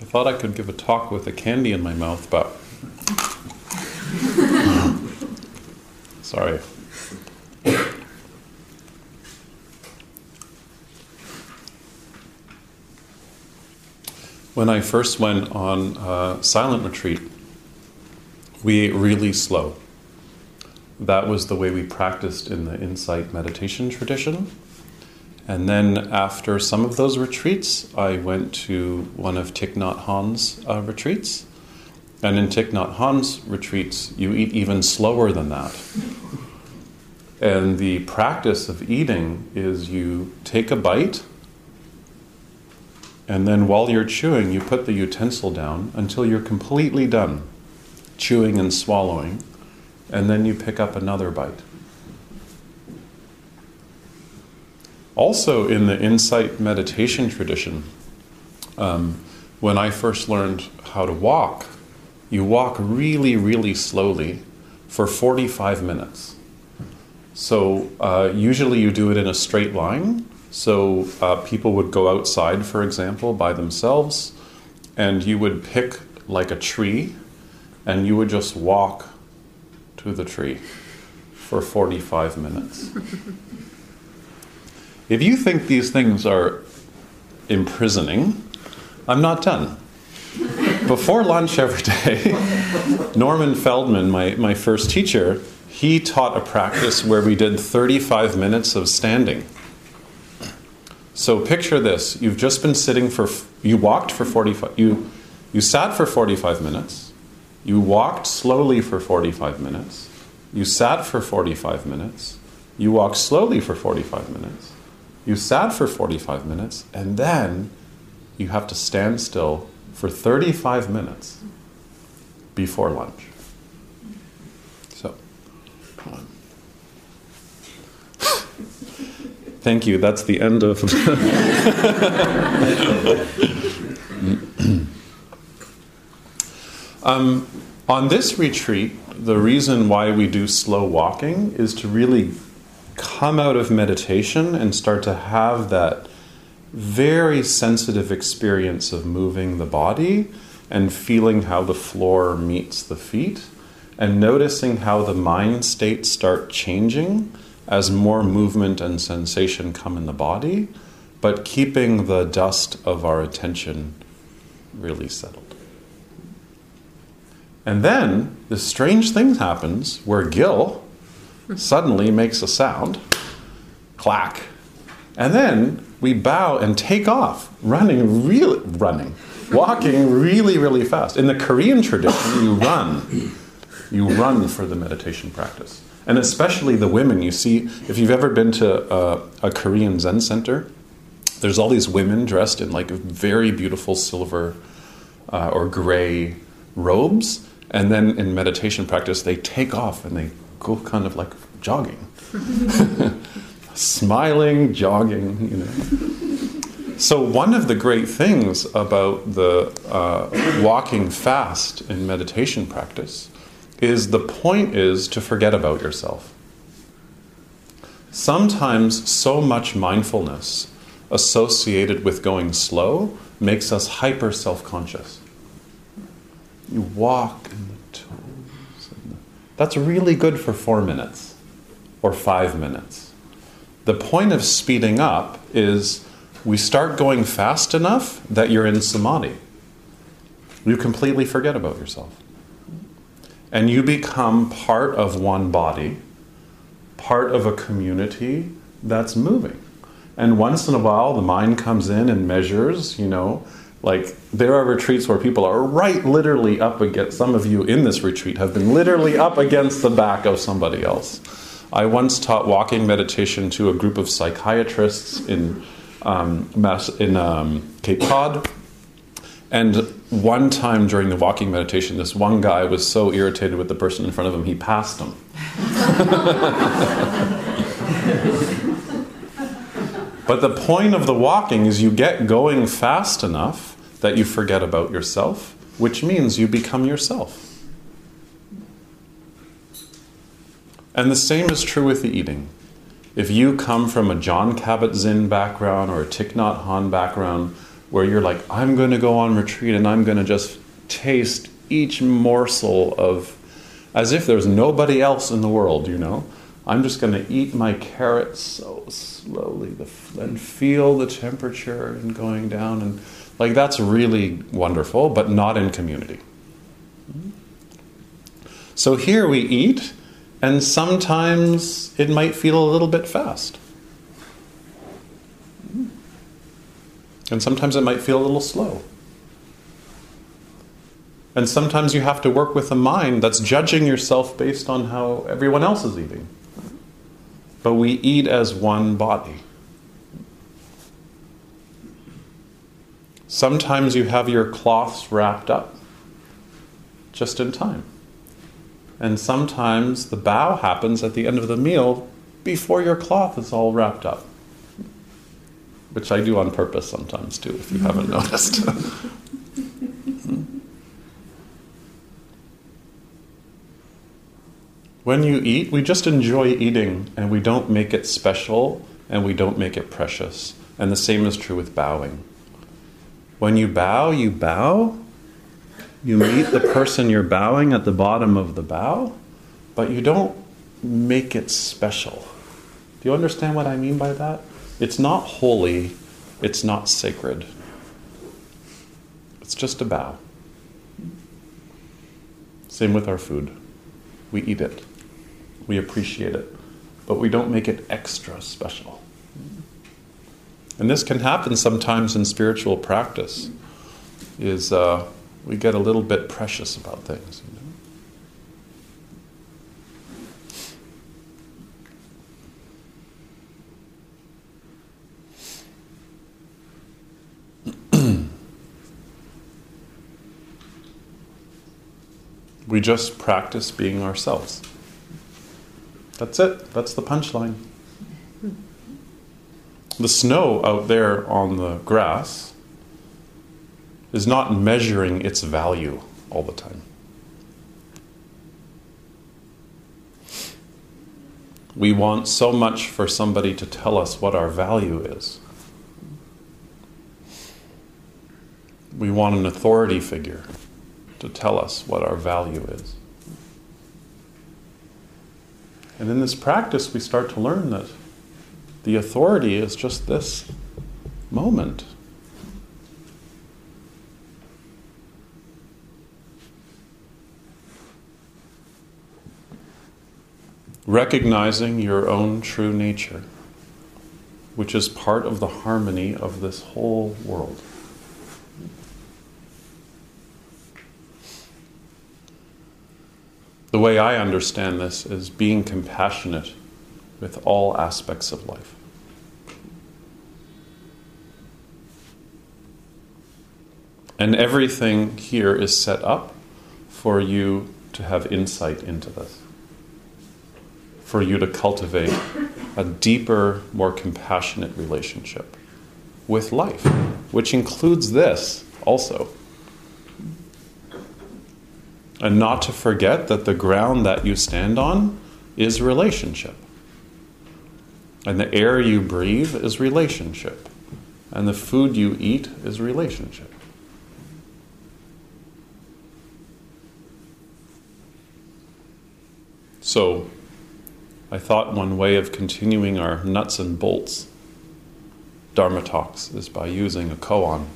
I thought I could give a talk with a candy in my mouth, but. Sorry. When I first went on uh, silent retreat, we ate really slow that was the way we practiced in the insight meditation tradition. And then after some of those retreats, I went to one of Thich Nhat Hanh's uh, retreats. And in Thich Nhat Hanh's retreats, you eat even slower than that. And the practice of eating is you take a bite, and then while you're chewing, you put the utensil down until you're completely done chewing and swallowing and then you pick up another bite. Also, in the insight meditation tradition, um, when I first learned how to walk, you walk really, really slowly for 45 minutes. So, uh, usually you do it in a straight line. So, uh, people would go outside, for example, by themselves, and you would pick like a tree, and you would just walk to the tree for 45 minutes. if you think these things are imprisoning, I'm not done. Before lunch every day, Norman Feldman, my, my first teacher, he taught a practice where we did 35 minutes of standing. So picture this, you've just been sitting for you walked for 45 you you sat for 45 minutes you walked slowly for 45 minutes. You sat for 45 minutes. You walked slowly for 45 minutes. You sat for 45 minutes. And then you have to stand still for 35 minutes before lunch. So, thank you. That's the end of. Um, on this retreat, the reason why we do slow walking is to really come out of meditation and start to have that very sensitive experience of moving the body and feeling how the floor meets the feet and noticing how the mind states start changing as more movement and sensation come in the body, but keeping the dust of our attention really settled. And then this strange thing happens where Gil suddenly makes a sound, clack, and then we bow and take off, running, really running, walking really, really fast. In the Korean tradition, you run, you run for the meditation practice, and especially the women. You see, if you've ever been to a, a Korean Zen center, there's all these women dressed in like very beautiful silver uh, or gray robes and then in meditation practice, they take off and they go kind of like jogging, smiling, jogging, you know. So, one of the great things about the uh, walking fast in meditation practice is the point is to forget about yourself. Sometimes so much mindfulness associated with going slow makes us hyper self conscious. You walk in the toes. The, that's really good for four minutes or five minutes. The point of speeding up is we start going fast enough that you're in samadhi. You completely forget about yourself. And you become part of one body, part of a community that's moving. And once in a while, the mind comes in and measures, you know, like there are retreats where people are right literally up against, some of you in this retreat have been literally up against the back of somebody else. I once taught walking meditation to a group of psychiatrists in, um, in um, Cape Cod. And one time during the walking meditation, this one guy was so irritated with the person in front of him, he passed him. but the point of the walking is you get going fast enough that you forget about yourself, which means you become yourself. And the same is true with the eating. If you come from a Jon Kabat-Zinn background or a Thich Nhat Hanh background, where you're like, I'm going to go on retreat and I'm going to just taste each morsel of, as if there's nobody else in the world, you know. I'm just going to eat my carrots so slowly and feel the temperature and going down and like that's really wonderful, but not in community. So here we eat, and sometimes it might feel a little bit fast. And sometimes it might feel a little slow. And sometimes you have to work with a mind that's judging yourself based on how everyone else is eating. But we eat as one body. Sometimes you have your cloths wrapped up just in time. And sometimes the bow happens at the end of the meal before your cloth is all wrapped up. Which I do on purpose sometimes too, if you haven't noticed. Hmm? when you eat, we just enjoy eating and we don't make it special and we don't make it precious. And the same is true with bowing. When you bow, you bow. You meet the person you're bowing at the bottom of the bow, but you don't make it special. Do you understand what I mean by that? It's not holy, it's not sacred. It's just a bow. Same with our food. We eat it, we appreciate it, but we don't make it extra special. And this can happen sometimes in spiritual practice. Is uh, we get a little bit precious about things. You know? we just practice being ourselves. That's it. That's the punchline hmm. the snow out there on the grass is not measuring its value all the time. We want so much for somebody to tell us what our value is. We want an authority figure to tell us what our value is. And in this practice, we start to learn that the authority is just this moment. Recognizing your own true nature, which is part of the harmony of this whole world. The way I understand this is being compassionate with all aspects of life. And everything here is set up for you to have insight into this, for you to cultivate a deeper, more compassionate relationship with life, which includes this also. And not to forget that the ground that you stand on is relationship. And the air you breathe is relationship. And the food you eat is relationship. So, I thought one way of continuing our nuts and bolts Dharma talks is by using a koan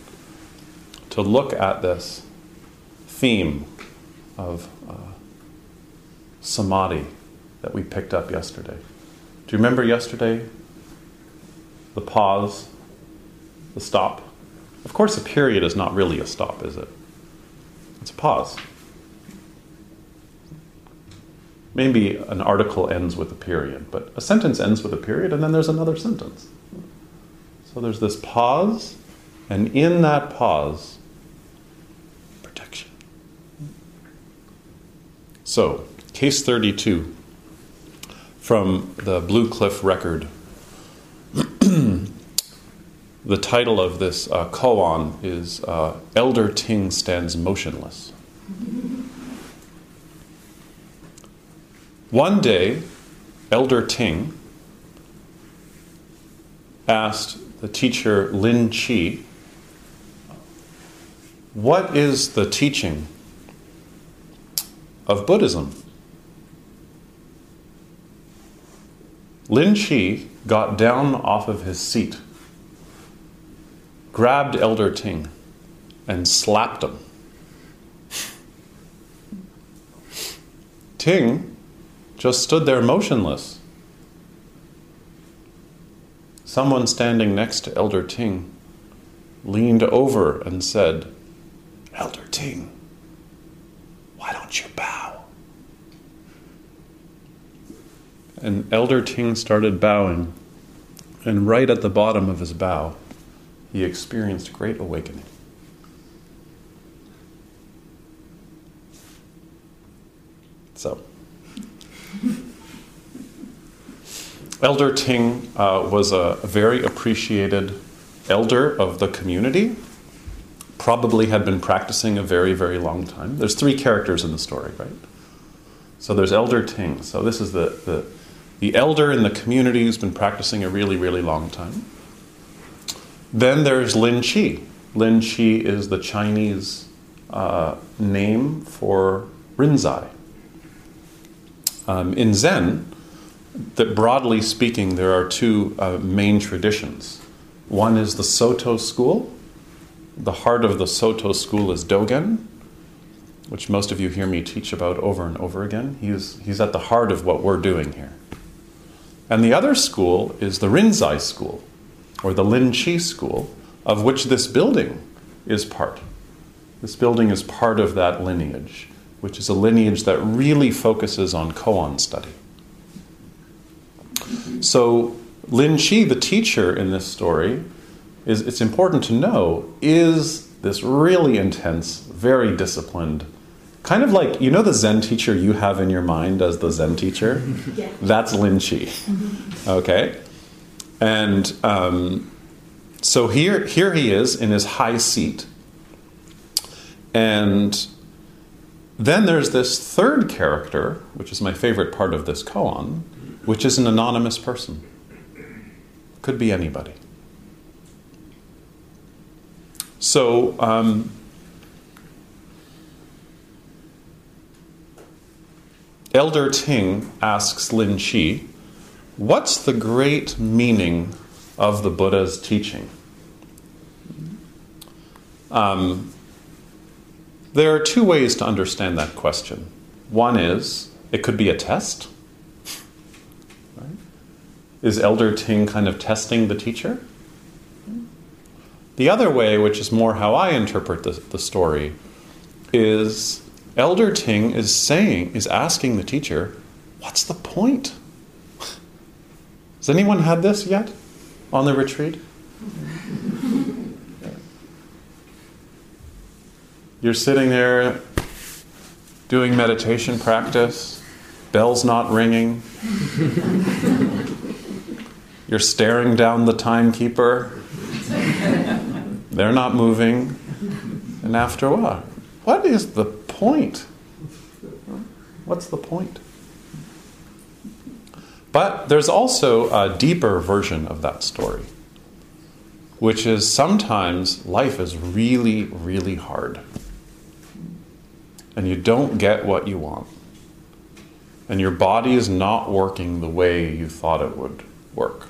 to look at this theme of uh, samadhi that we picked up yesterday. Do you remember yesterday? The pause, the stop. Of course, a period is not really a stop, is it? It's a pause. Maybe an article ends with a period, but a sentence ends with a period and then there's another sentence. So there's this pause, and in that pause, protection. So, case 32 from the Blue Cliff record. the title of this uh, koan is uh, Elder Ting Stands Motionless. One day, Elder Ting asked the teacher Lin Chi, What is the teaching of Buddhism? Lin Chi got down off of his seat, grabbed Elder Ting, and slapped him. Ting just stood there motionless. Someone standing next to Elder Ting leaned over and said, Elder Ting, why don't you bow? And Elder Ting started bowing, and right at the bottom of his bow, he experienced great awakening. So, Elder Ting uh, was a very appreciated elder of the community, probably had been practicing a very, very long time. There's three characters in the story, right? So there's Elder Ting. So this is the, the, the elder in the community who's been practicing a really, really long time. Then there's Lin Chi. Lin Chi is the Chinese uh, name for Rinzai. Um, in Zen, that broadly speaking, there are two uh, main traditions. One is the Soto school. The heart of the Soto school is Dogen, which most of you hear me teach about over and over again. He's, he's at the heart of what we're doing here. And the other school is the Rinzai school, or the Lin Chi school, of which this building is part. This building is part of that lineage, which is a lineage that really focuses on koan study. So Lin Chi, the teacher in this story, is it's important to know is this really intense, very disciplined, kind of like you know the Zen teacher you have in your mind as the Zen teacher. Yeah. That's Lin Chi. Okay, and um, so here here he is in his high seat, and then there's this third character, which is my favorite part of this koan, which is an anonymous person. Could be anybody. So, um, Elder Ting asks Lin Chi, What's the great meaning of the Buddha's teaching? Um, there are two ways to understand that question. One is it could be a test. Is Elder Ting kind of testing the teacher? The other way, which is more how I interpret the, the story, is Elder Ting is saying, is asking the teacher, what's the point? Has anyone had this yet on the retreat? You're sitting there doing meditation practice, bells not ringing. You're staring down the timekeeper. They're not moving. And after a while, what is the point? What's the point? But there's also a deeper version of that story, which is sometimes life is really, really hard. And you don't get what you want. And your body is not working the way you thought it would work.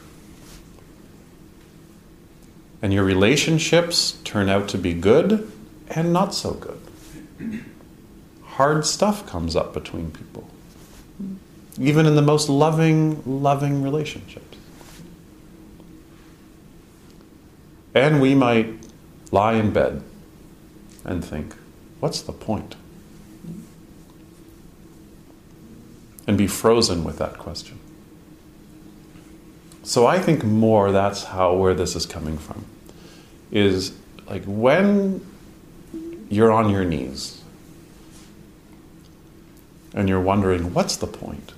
And your relationships turn out to be good and not so good. Hard stuff comes up between people, even in the most loving, loving relationships. And we might lie in bed and think, what's the point? And be frozen with that question. So I think more that's how where this is coming from. Is like when you're on your knees and you're wondering, what's the point?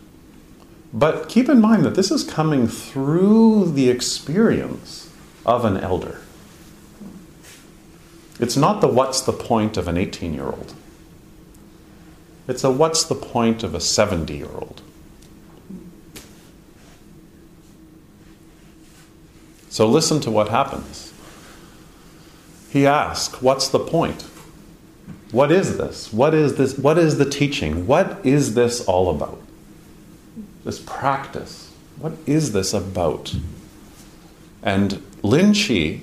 But keep in mind that this is coming through the experience of an elder. It's not the what's the point of an 18 year old, it's a what's the point of a 70 year old. So listen to what happens. He asks, What's the point? What is this? What is this? What is the teaching? What is this all about? This practice. What is this about? And Lin Chi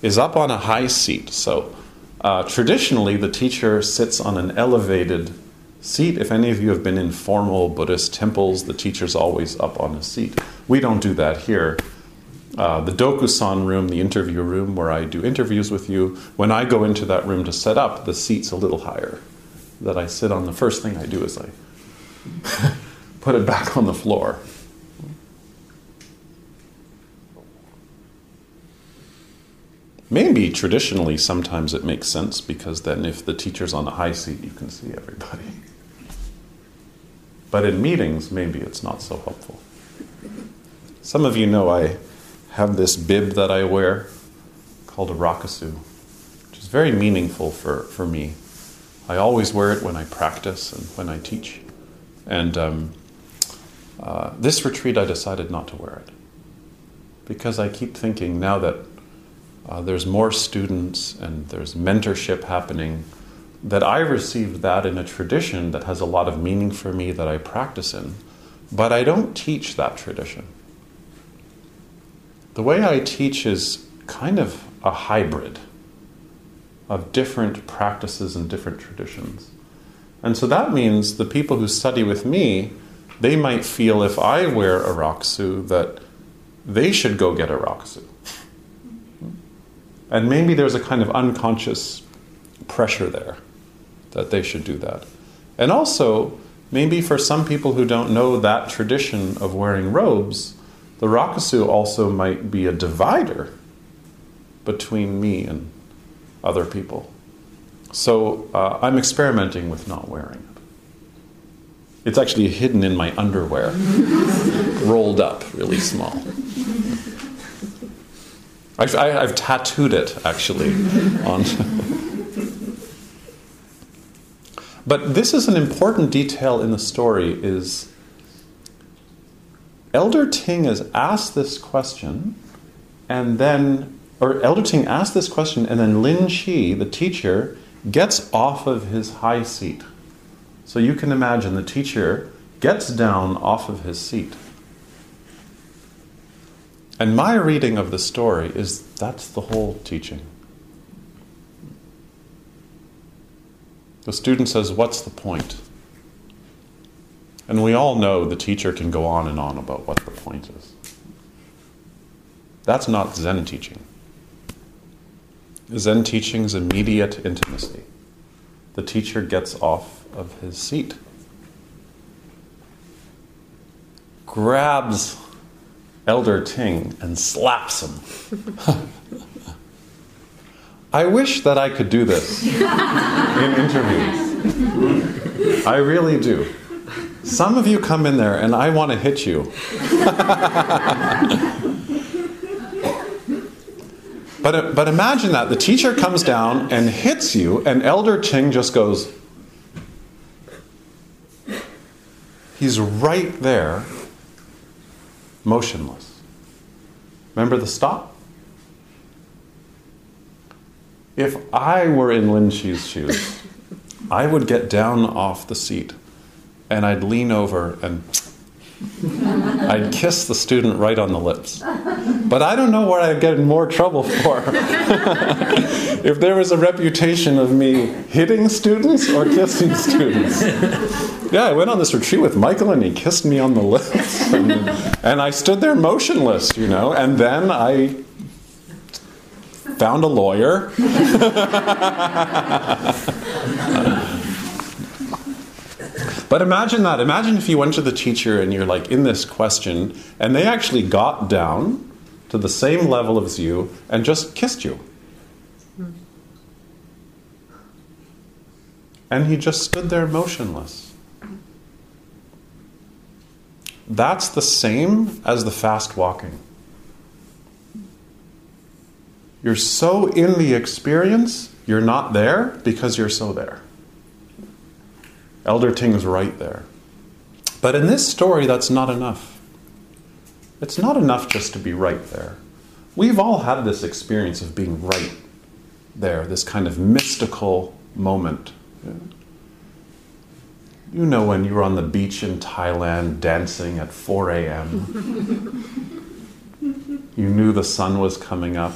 is up on a high seat. So uh, traditionally, the teacher sits on an elevated seat. If any of you have been in formal Buddhist temples, the teacher's always up on a seat. We don't do that here. Uh, the Dokusan room, the interview room where I do interviews with you, when I go into that room to set up, the seat's a little higher. That I sit on, the first thing I do is I put it back on the floor. Maybe traditionally, sometimes it makes sense because then if the teacher's on the high seat, you can see everybody. But in meetings, maybe it's not so helpful. Some of you know I have this bib that I wear called a rakusu, which is very meaningful for, for me. I always wear it when I practice and when I teach. And um, uh, this retreat, I decided not to wear it because I keep thinking now that uh, there's more students and there's mentorship happening that I received that in a tradition that has a lot of meaning for me that I practice in, but I don't teach that tradition. The way I teach is kind of a hybrid of different practices and different traditions. And so that means the people who study with me, they might feel if I wear a rakusu that they should go get a rakusu. And maybe there's a kind of unconscious pressure there that they should do that. And also, maybe for some people who don't know that tradition of wearing robes, the rakusu also might be a divider between me and other people. So uh, I'm experimenting with not wearing it. It's actually hidden in my underwear, rolled up really small. I've, I, have tattooed it actually on. but this is an important detail in the story. Is Elder Ting is asked this question, and then, or Elder Ting asked this question, and then Lin Chi, the teacher, gets off of his high seat. So you can imagine the teacher gets down off of his seat. And my reading of the story is that's the whole teaching. The student says, What's the point? And we all know the teacher can go on and on about what the point is. That's not Zen teaching. Zen teaching is immediate intimacy. The teacher gets off of his seat, grabs Elder Ting and slaps him. I wish that I could do this in interviews. I really do. Some of you come in there and I want to hit you. but, but imagine that. The teacher comes down and hits you, and Elder Ting just goes, He's right there, motionless. Remember the stop? If I were in Lin Chi's shoes, I would get down off the seat and I'd lean over and I'd kiss the student right on the lips. But I don't know what I'd get in more trouble for. if there was a reputation of me hitting students or kissing students. Yeah, I went on this retreat with Michael and he kissed me on the lips. And, and I stood there motionless, you know, and then I found a lawyer. but imagine that. Imagine if you went to the teacher and you're like in this question, and they actually got down to the same level as you and just kissed you. And he just stood there motionless. That's the same as the fast walking. You're so in the experience, you're not there because you're so there. Elder Ting's right there. But in this story, that's not enough. It's not enough just to be right there. We've all had this experience of being right there, this kind of mystical moment. You know when you were on the beach in Thailand dancing at 4 a.m. you knew the sun was coming up.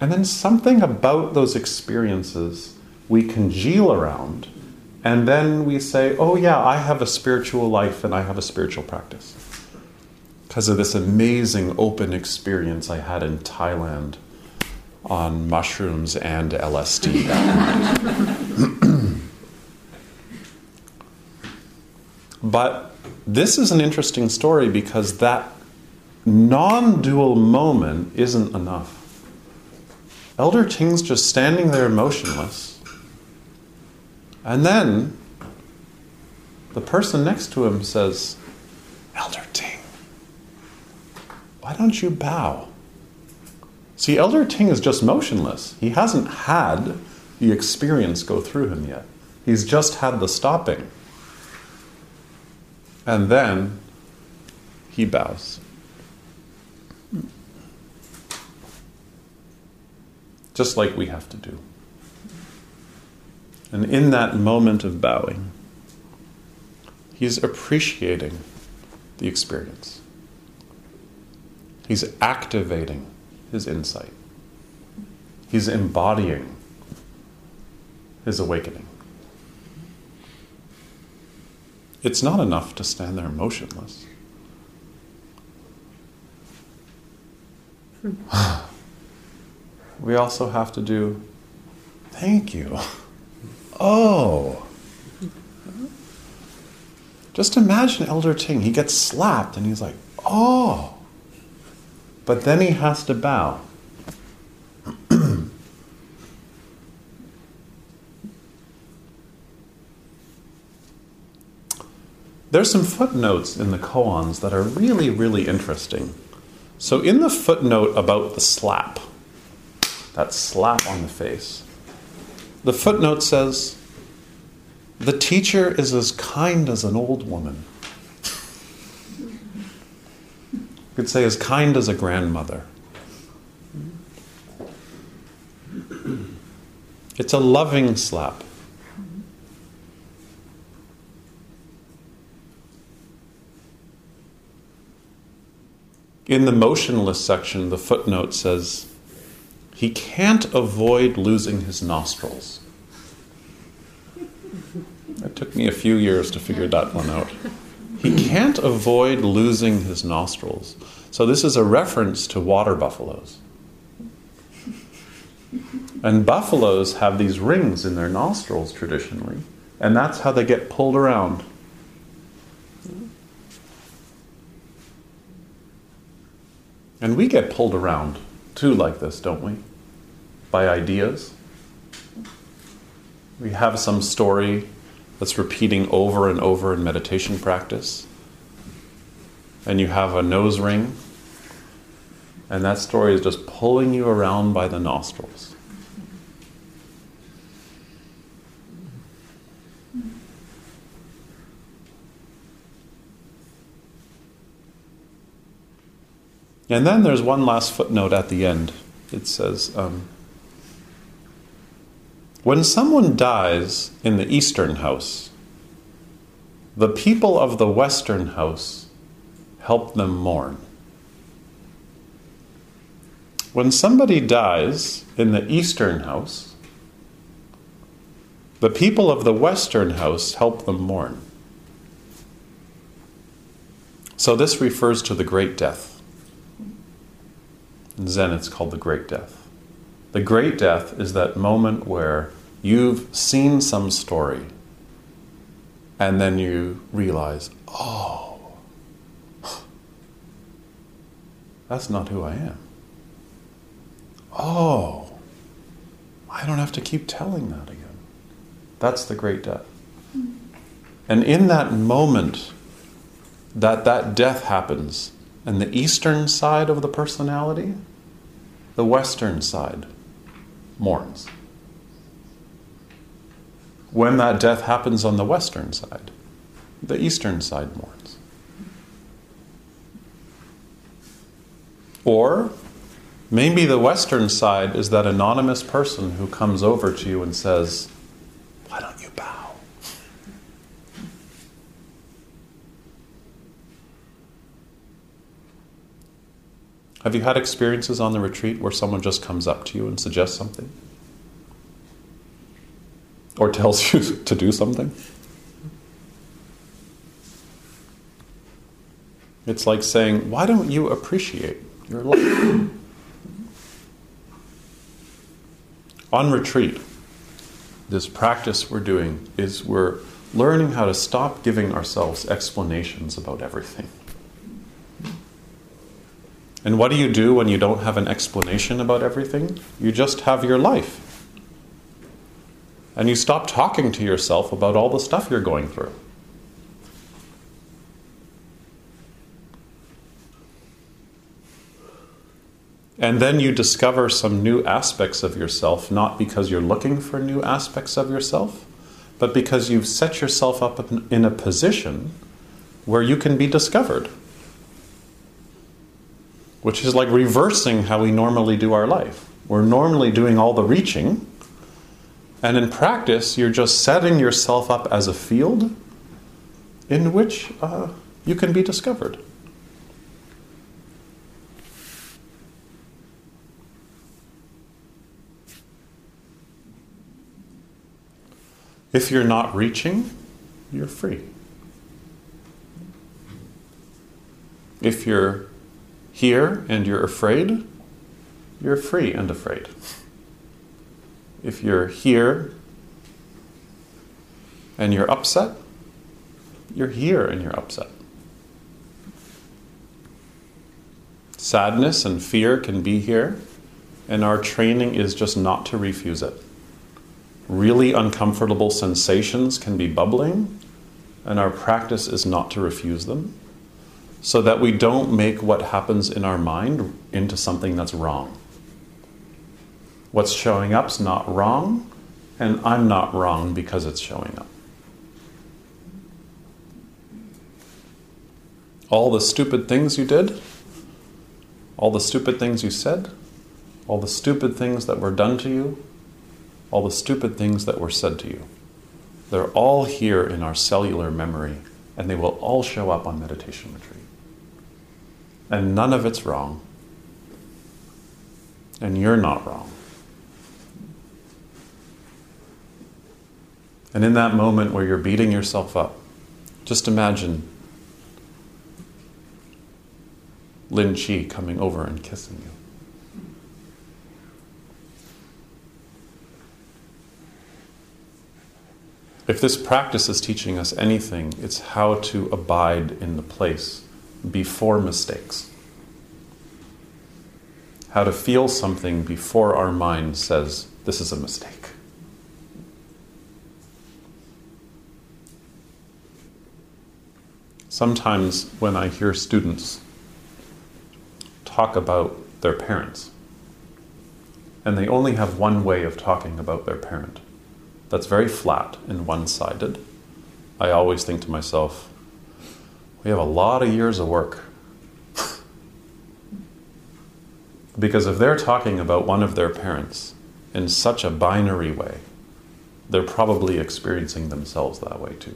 And then something about those experiences we congeal around, and then we say, oh, yeah, I have a spiritual life and I have a spiritual practice. Because of this amazing open experience I had in Thailand on mushrooms and LSD but this is an interesting story because that non dual moment isn't enough. Elder Ting's just standing there motionless. And then the person next to him says, Elder Ting, why don't you bow? See, Elder Ting is just motionless. He hasn't had the experience go through him yet. He's just had the stopping. And then he bows. just like we have to do. And in that moment of bowing, he's appreciating the experience. He's activating his insight. He's embodying his awakening. It's not enough to stand there motionless. Hmm. we also have to do thank you. Oh. Just imagine Elder Ting. He gets slapped and he's like, oh. But then he has to bow. There's some footnotes in the koans that are really, really interesting. So, in the footnote about the slap, that slap on the face. The footnote says, The teacher is as kind as an old woman. You could say as kind as a grandmother. It's a loving slap. In the motionless section, the footnote says, he can't avoid losing his nostrils. It took me a few years to figure that one out. He can't avoid losing his nostrils. So, this is a reference to water buffaloes. And buffaloes have these rings in their nostrils traditionally, and that's how they get pulled around. And we get pulled around too, like this, don't we? By ideas. We have some story that's repeating over and over in meditation practice. And you have a nose ring, and that story is just pulling you around by the nostrils. And then there's one last footnote at the end. It says, um, when someone dies in the eastern house, the people of the western house help them mourn. When somebody dies in the eastern house, the people of the western house help them mourn. So this refers to the great death. In Zen, it's called the great death. The great death is that moment where you've seen some story and then you realize, oh, that's not who I am. Oh, I don't have to keep telling that again. That's the great death. And in that moment that that death happens, and the eastern side of the personality, the western side mourns. When that death happens on the western side, the eastern side mourns. Or maybe the western side is that anonymous person who comes over to you and says, Why don't you bow? Have you had experiences on the retreat where someone just comes up to you and suggests something? Or tells you to do something? It's like saying, Why don't you appreciate your life? on retreat, this practice we're doing is we're learning how to stop giving ourselves explanations about everything. And what do you do when you don't have an explanation about everything? You just have your life. And you stop talking to yourself about all the stuff you're going through. And then you discover some new aspects of yourself, not because you're looking for new aspects of yourself, but because you've set yourself up in a position where you can be discovered. Which is like reversing how we normally do our life. We're normally doing all the reaching, and in practice, you're just setting yourself up as a field in which uh, you can be discovered. If you're not reaching, you're free. If you're here and you're afraid, you're free and afraid. If you're here and you're upset, you're here and you're upset. Sadness and fear can be here, and our training is just not to refuse it really uncomfortable sensations can be bubbling, and our practice is not to refuse them, so that we don't make what happens in our mind into something that's wrong. What's showing up's not wrong, and I'm not wrong because it's showing up. All the stupid things you did, all the stupid things you said, all the stupid things that were done to you, all the stupid things that were said to you. They're all here in our cellular memory, and they will all show up on meditation retreat. And none of it's wrong. And you're not wrong. And in that moment where you're beating yourself up, just imagine Lin Chi coming over and kissing you. If this practice is teaching us anything, it's how to abide in the place before mistakes. How to feel something before our mind says, this is a mistake. Sometimes when I hear students talk about their parents, and they only have one way of talking about their parent, that's very flat and one sided, I always think to myself, we have a lot of years of work. because if they're talking about one of their parents in such a binary way, they're probably experiencing themselves that way too.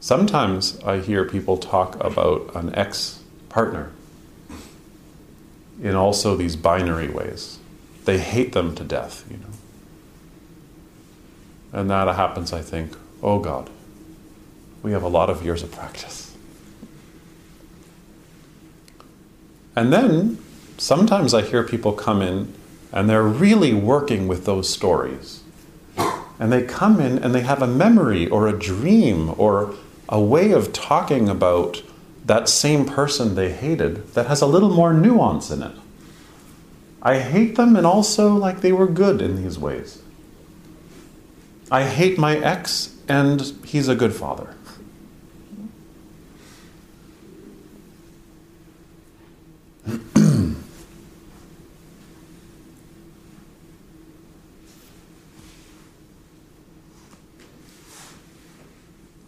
Sometimes I hear people talk about an ex partner in also these binary ways. They hate them to death, you know. And that happens, I think, oh God, we have a lot of years of practice. And then sometimes I hear people come in and they're really working with those stories. And they come in and they have a memory or a dream or a way of talking about that same person they hated that has a little more nuance in it. I hate them and also like they were good in these ways. I hate my ex and he's a good father.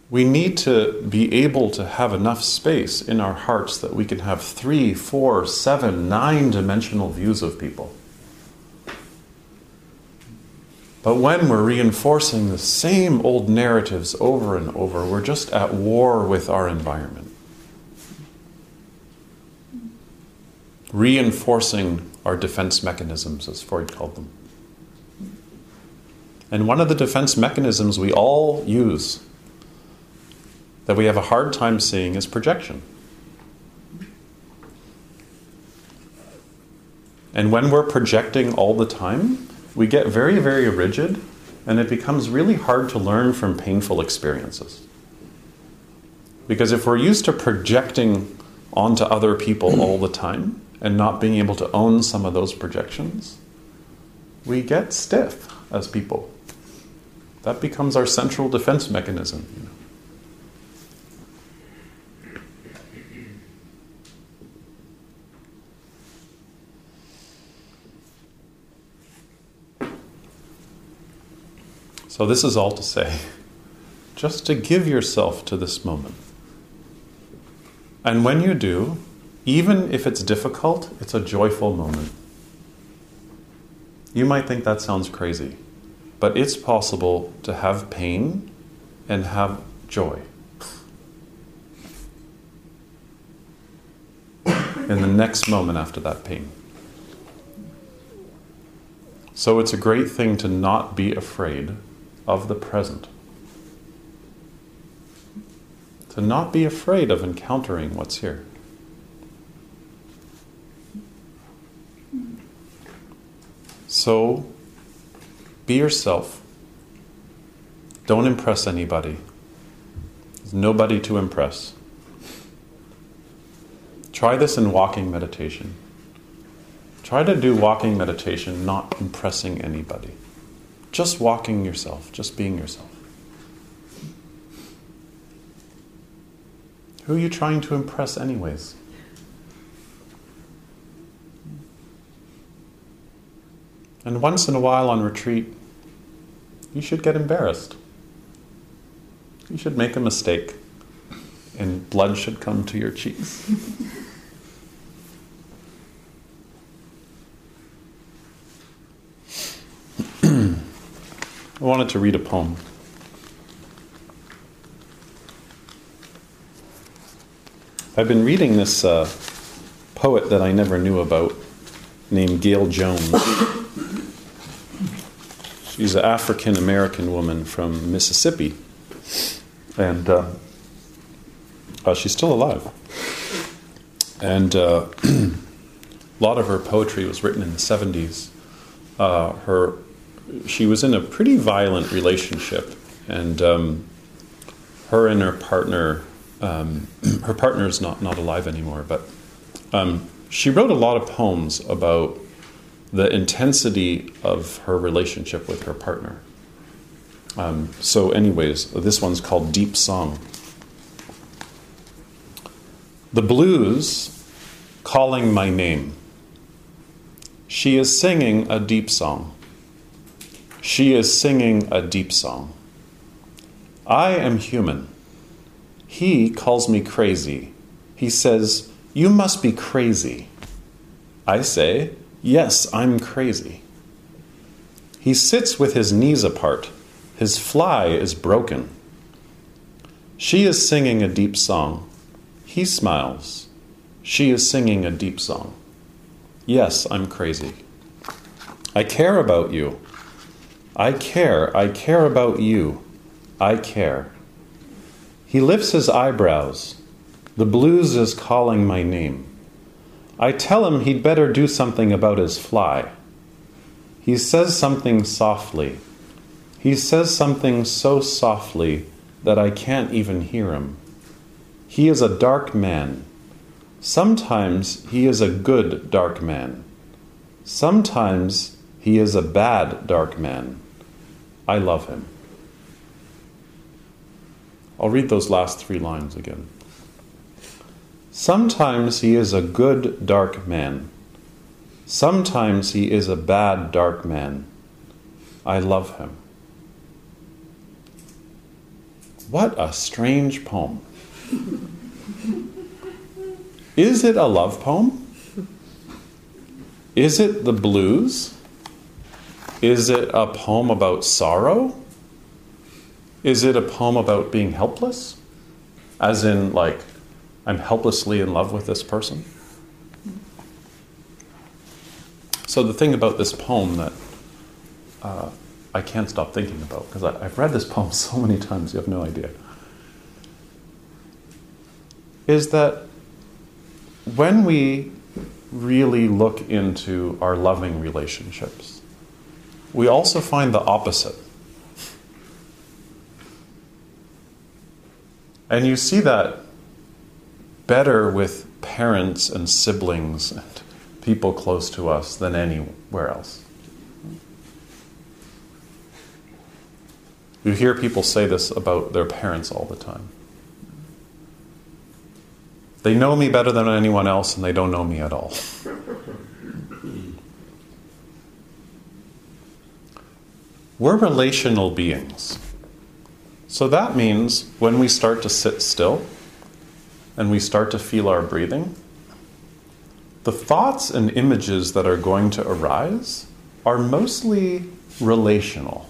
we need to be able to have enough space in our hearts that we can have three, four, seven, nine dimensional views of people. But when we're reinforcing the same old narratives over and over, we're just at war with our environment. Reinforcing our defense mechanisms, as Freud called them. And one of the defense mechanisms we all use that we have a hard time seeing is projection. And when we're projecting all the time, we get very, very rigid, and it becomes really hard to learn from painful experiences. Because if we're used to projecting onto other people all the time and not being able to own some of those projections, we get stiff as people. That becomes our central defense mechanism. You know? So, this is all to say just to give yourself to this moment. And when you do, even if it's difficult, it's a joyful moment. You might think that sounds crazy, but it's possible to have pain and have joy. in the next moment after that pain. So it's a great thing to not be afraid of the present. To not be afraid of encountering what's here. So, be yourself. Don't impress anybody. There's nobody to impress. Try this in walking meditation. Try to do walking meditation not impressing anybody. Just walking yourself, just being yourself. Who are you trying to impress, anyways? And once in a while on retreat, you should get embarrassed. You should make a mistake, and blood should come to your cheeks. I wanted to read a poem. I've been reading this uh, poet that I never knew about named Gayl Jones. She's an African American woman from Mississippi. And uh, uh, she's still alive. And uh, a lot of her poetry was written in the 70s. Uh, her she was in a pretty violent relationship, and um, her and her partner, um, her partner is not not alive anymore, but um, she wrote a lot of poems about the intensity of her relationship with her partner. Um, so, anyways, this one's called Deep Song. The blues calling my name. She is singing a deep song. She is singing a deep song. I am human. He calls me crazy. He says, You must be crazy. I say, Yes, I'm crazy. He sits with his knees apart. His fly is broken. She is singing a deep song. He smiles. She is singing a deep song. Yes, I'm crazy. I care about you. I care. I care about you. I care. He lifts his eyebrows. The blues is calling my name. I tell him he'd better do something about his fly. He says something softly. He says something so softly that I can't even hear him. He is a dark man. Sometimes he is a good dark man. Sometimes he is a bad dark man. I love him. I'll read those last three lines again. Sometimes he is a good dark man. Sometimes he is a bad dark man. I love him. What a strange poem. Is it a love poem? Is it the blues? Is it a poem about sorrow? Is it a poem about being helpless? As in, like, I'm helplessly in love with this person? So, the thing about this poem that uh, I can't stop thinking about, because I've read this poem so many times, you have no idea, is that when we really look into our loving relationships, we also find the opposite. And you see that better with parents and siblings and people close to us than anywhere else. You hear people say this about their parents all the time. They know me better than anyone else, and they don't know me at all. We're relational beings. So that means when we start to sit still and we start to feel our breathing, the thoughts and images that are going to arise are mostly relational.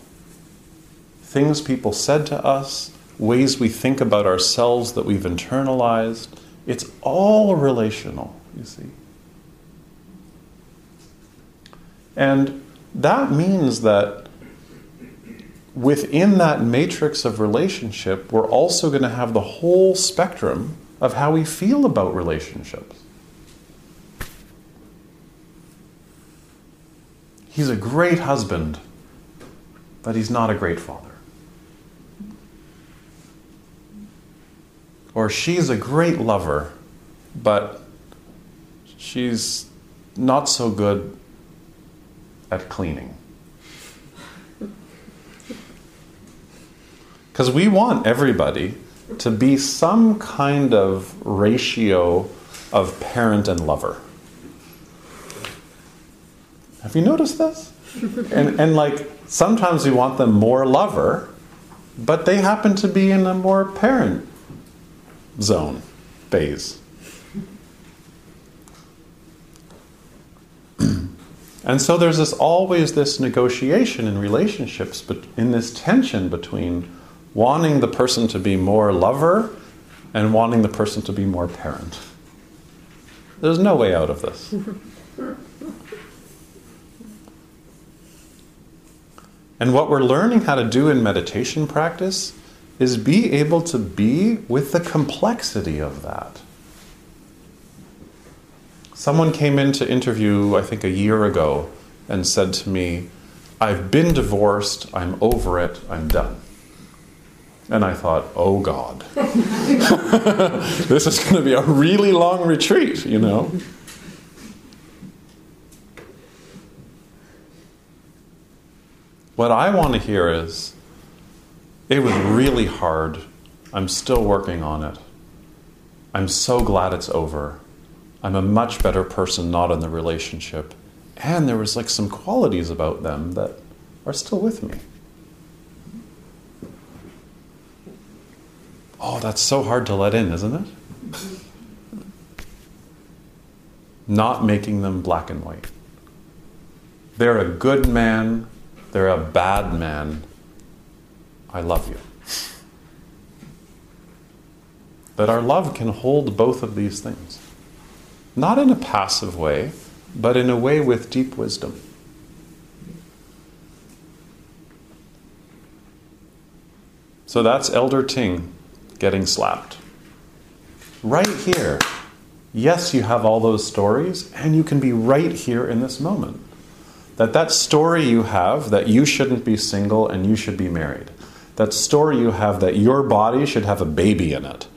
Things people said to us, ways we think about ourselves that we've internalized, it's all relational, you see. And that means that within that matrix of relationship, we're also going to have the whole spectrum of how we feel about relationships. He's a great husband, but he's not a great father. Or she's a great lover, but she's not so good at cleaning. Because we want everybody to be some kind of ratio of parent and lover. Have you noticed this? and, and like sometimes we want them more lover, but they happen to be in a more parent zone phase. and so there's this always this negotiation in relationships, but in this tension between wanting the person to be more lover and wanting the person to be more parent. There's no way out of this. and what we're learning how to do in meditation practice is be able to be with the complexity of that. Someone came in to interview, I think, a year ago and said to me, I've been divorced, I'm over it, I'm done. And I thought, oh God, this is going to be a really long retreat, you know? What I want to hear is, it was really hard. I'm still working on it. I'm so glad it's over. I'm a much better person not in the relationship. And there was like some qualities about them that are still with me. Oh, that's so hard to let in, isn't it? Not making them black and white. They're a good man, they're a bad man, I love you. that our love can hold both of these things. Not in a passive way, but in a way with deep wisdom. So that's Elder Ting getting slapped. Right here. Yes, you have all those stories, and you can be right here in this moment. That that story you have that you shouldn't be single and you should be married. That story you have that your body should have a baby in it.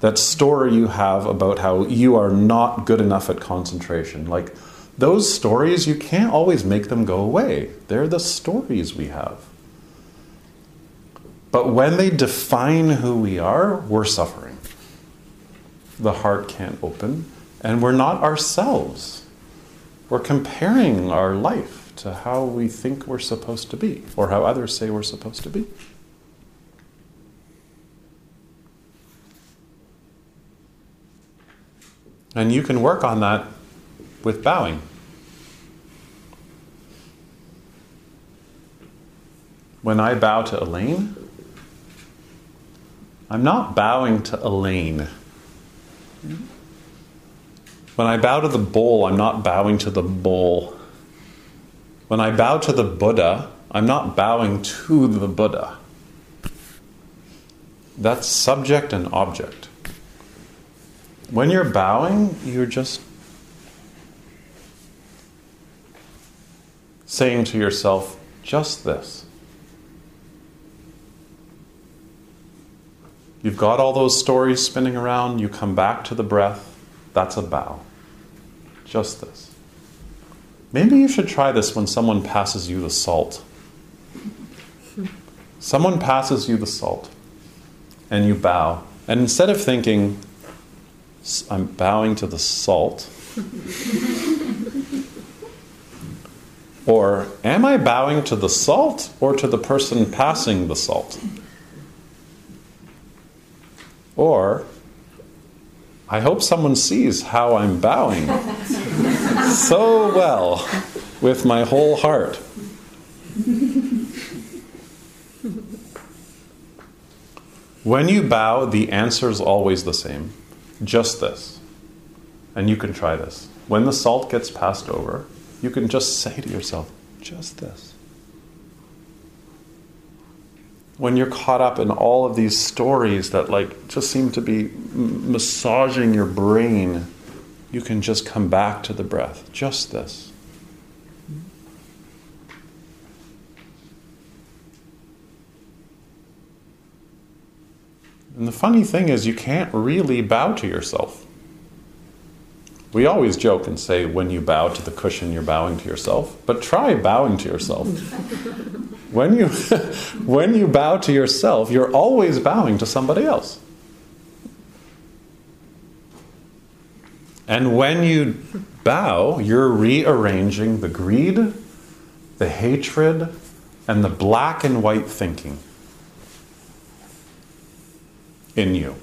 That story you have about how you are not good enough at concentration. Like those stories, you can't always make them go away. They're the stories we have. But when they define who we are, we're suffering. The heart can't open, and we're not ourselves. We're comparing our life to how we think we're supposed to be, or how others say we're supposed to be. And you can work on that with bowing. When I bow to Elaine, I'm not bowing to Elaine. When I bow to the bowl, I'm not bowing to the bowl. When I bow to the Buddha, I'm not bowing to the Buddha. That's subject and object. When you're bowing, you're just saying to yourself, just this. You've got all those stories spinning around, you come back to the breath, that's a bow. Just this. Maybe you should try this when someone passes you the salt. Someone passes you the salt, and you bow. And instead of thinking, I'm bowing to the salt, or am I bowing to the salt or to the person passing the salt? Or, I hope someone sees how I'm bowing so well with my whole heart. When you bow, the answer is always the same just this. And you can try this. When the salt gets passed over, you can just say to yourself, just this. When you're caught up in all of these stories that like just seem to be massaging your brain, you can just come back to the breath. Just this. And the funny thing is, you can't really bow to yourself. We always joke and say, when you bow to the cushion, you're bowing to yourself. But try bowing to yourself. when, you, when you bow to yourself, you're always bowing to somebody else. And when you bow, you're rearranging the greed, the hatred, and the black and white thinking in you.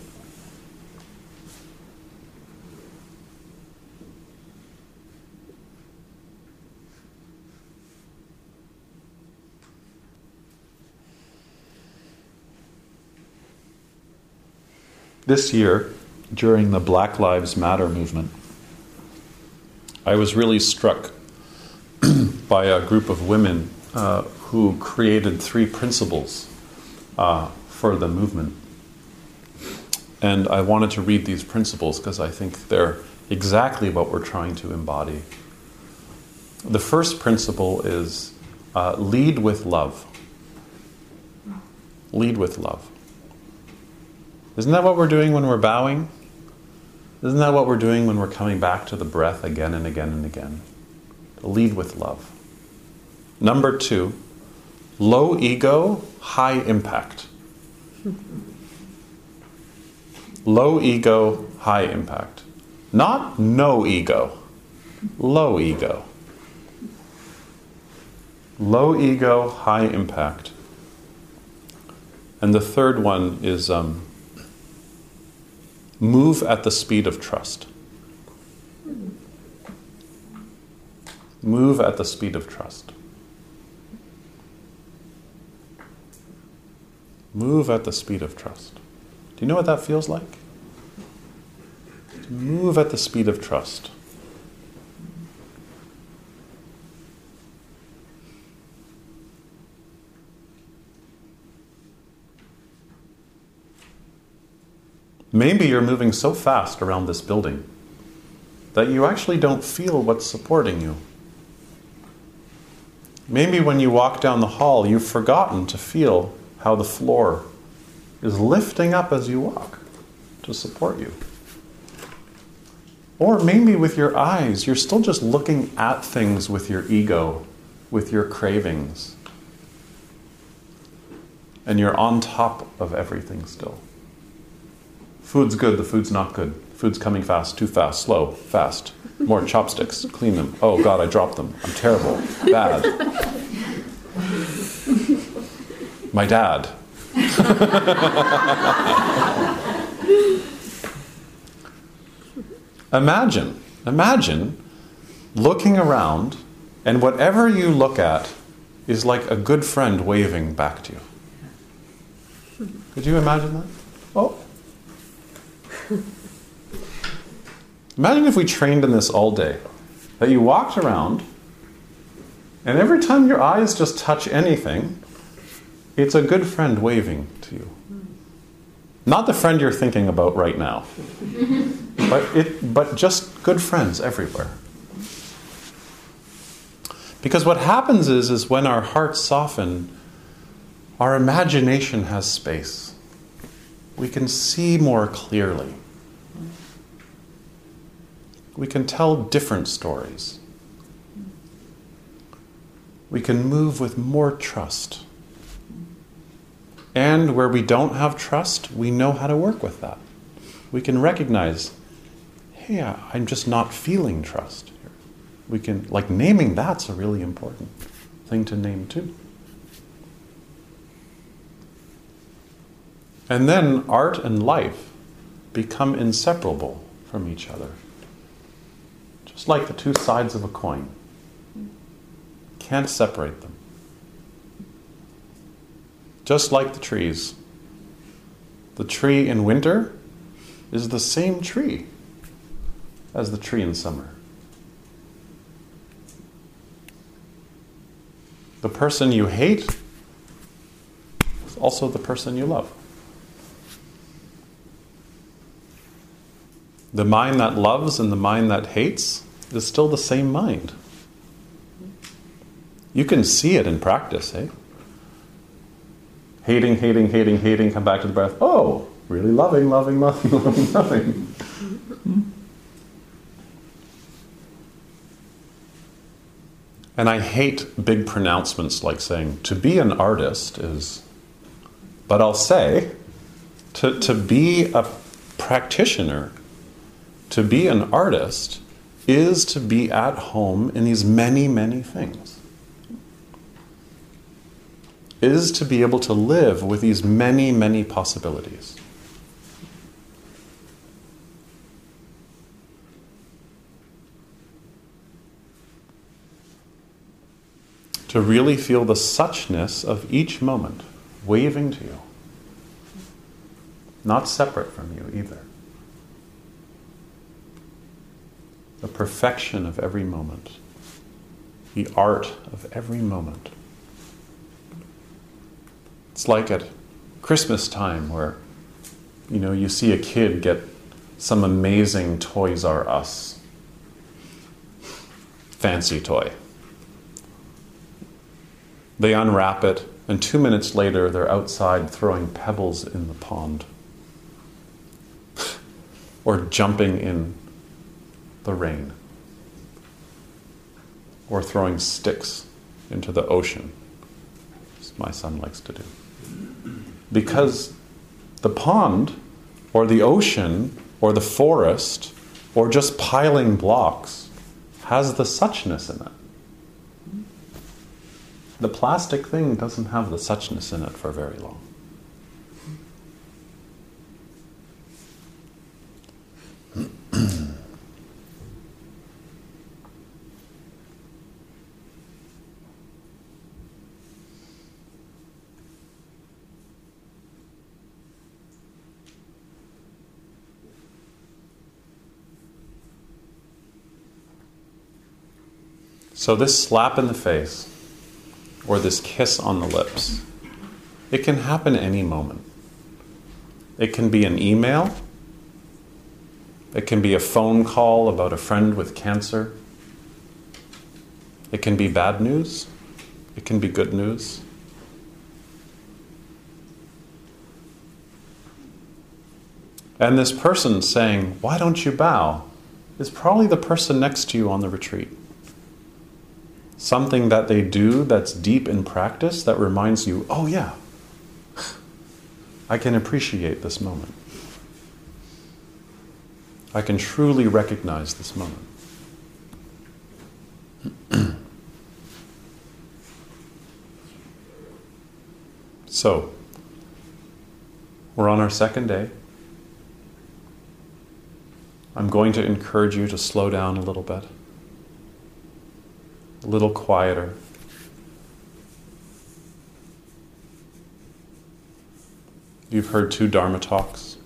This year, during the Black Lives Matter movement, I was really struck by a group of women uh, who created three principles uh, for the movement. And I wanted to read these principles because I think they're exactly what we're trying to embody. The first principle is uh, lead with love. Lead with love. Isn't that what we're doing when we're bowing? Isn't that what we're doing when we're coming back to the breath again and again and again? Lead with love. Number two, low ego, high impact. Low ego, high impact. Not no ego, low ego. Low ego, high impact. And the third one is um, move at the speed of trust. Move at the speed of trust. Move at the speed of trust. Do you know what that feels like? move at the speed of trust. Maybe you're moving so fast around this building that you actually don't feel what's supporting you. Maybe when you walk down the hall, you've forgotten to feel how the floor is lifting up as you walk to support you. Or maybe with your eyes, you're still just looking at things with your ego, with your cravings. And you're on top of everything still. Food's good, the food's not good. Food's coming fast, too fast, slow, fast. More chopsticks, clean them. Oh God, I dropped them. I'm terrible, bad. My dad. imagine, imagine looking around and whatever you look at is like a good friend waving back to you. Could you imagine that? Oh, Imagine if we trained in this all day. That you walked around, and every time your eyes just touch anything, it's a good friend waving to you. Not the friend you're thinking about right now, but, it, but just good friends everywhere. Because what happens is, is when our hearts soften, our imagination has space. We can see more clearly we can tell different stories. We can move with more trust. And where we don't have trust, we know how to work with that. We can recognize, hey, I'm just not feeling trust. We can, like, naming that's a really important thing to name too. And then art and life become inseparable from each other. Just like the two sides of a coin. Can't separate them. Just like the trees. The tree in winter is the same tree as the tree in summer. The person you hate is also the person you love. The mind that loves and the mind that hates is still the same mind. You can see it in practice, eh? Hating, hating, hating, hating, come back to the breath. Oh, really loving, loving, loving, loving, loving. And I hate big pronouncements like saying, to be an artist is, but I'll say, to, to be a practitioner, to be an artist, is to be at home in these many, many things. Is to be able to live with these many, many possibilities. To really feel the suchness of each moment waving to you, not separate from you either. The perfection of every moment, the art of every moment. It's like at Christmas time where you know you see a kid get some amazing Toys R Us fancy toy. They unwrap it, and two minutes later, they're outside throwing pebbles in the pond or jumping in the rain or throwing sticks into the ocean, as my son likes to do. Because the pond or the ocean or the forest or just piling blocks has the suchness in it. The plastic thing doesn't have the suchness in it for very long. So, this slap in the face or this kiss on the lips, it can happen any moment. It can be an email, it can be a phone call about a friend with cancer, it can be bad news, it can be good news. And this person saying, Why don't you bow? is probably the person next to you on the retreat. Something that they do that's deep in practice that reminds you, Oh, yeah, I can appreciate this moment. I can truly recognize this moment. so, we're on our second day. I'm going to encourage you to slow down a little bit, a little quieter. You've heard two Dharma talks.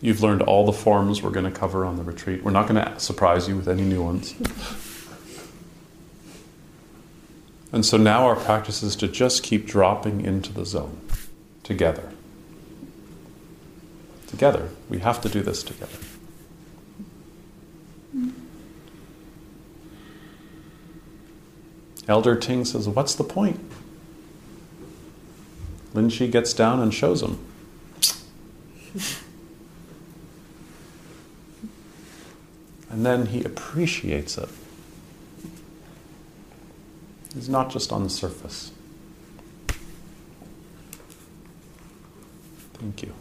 You've learned all the forms we're going to cover on the retreat. We're not going to surprise you with any new ones. And so now our practice is to just keep dropping into the zone together together. We have to do this together. Elder Ting says, What's the point? Linji gets down and shows him. and then he appreciates it. He's not just on the surface. Thank you.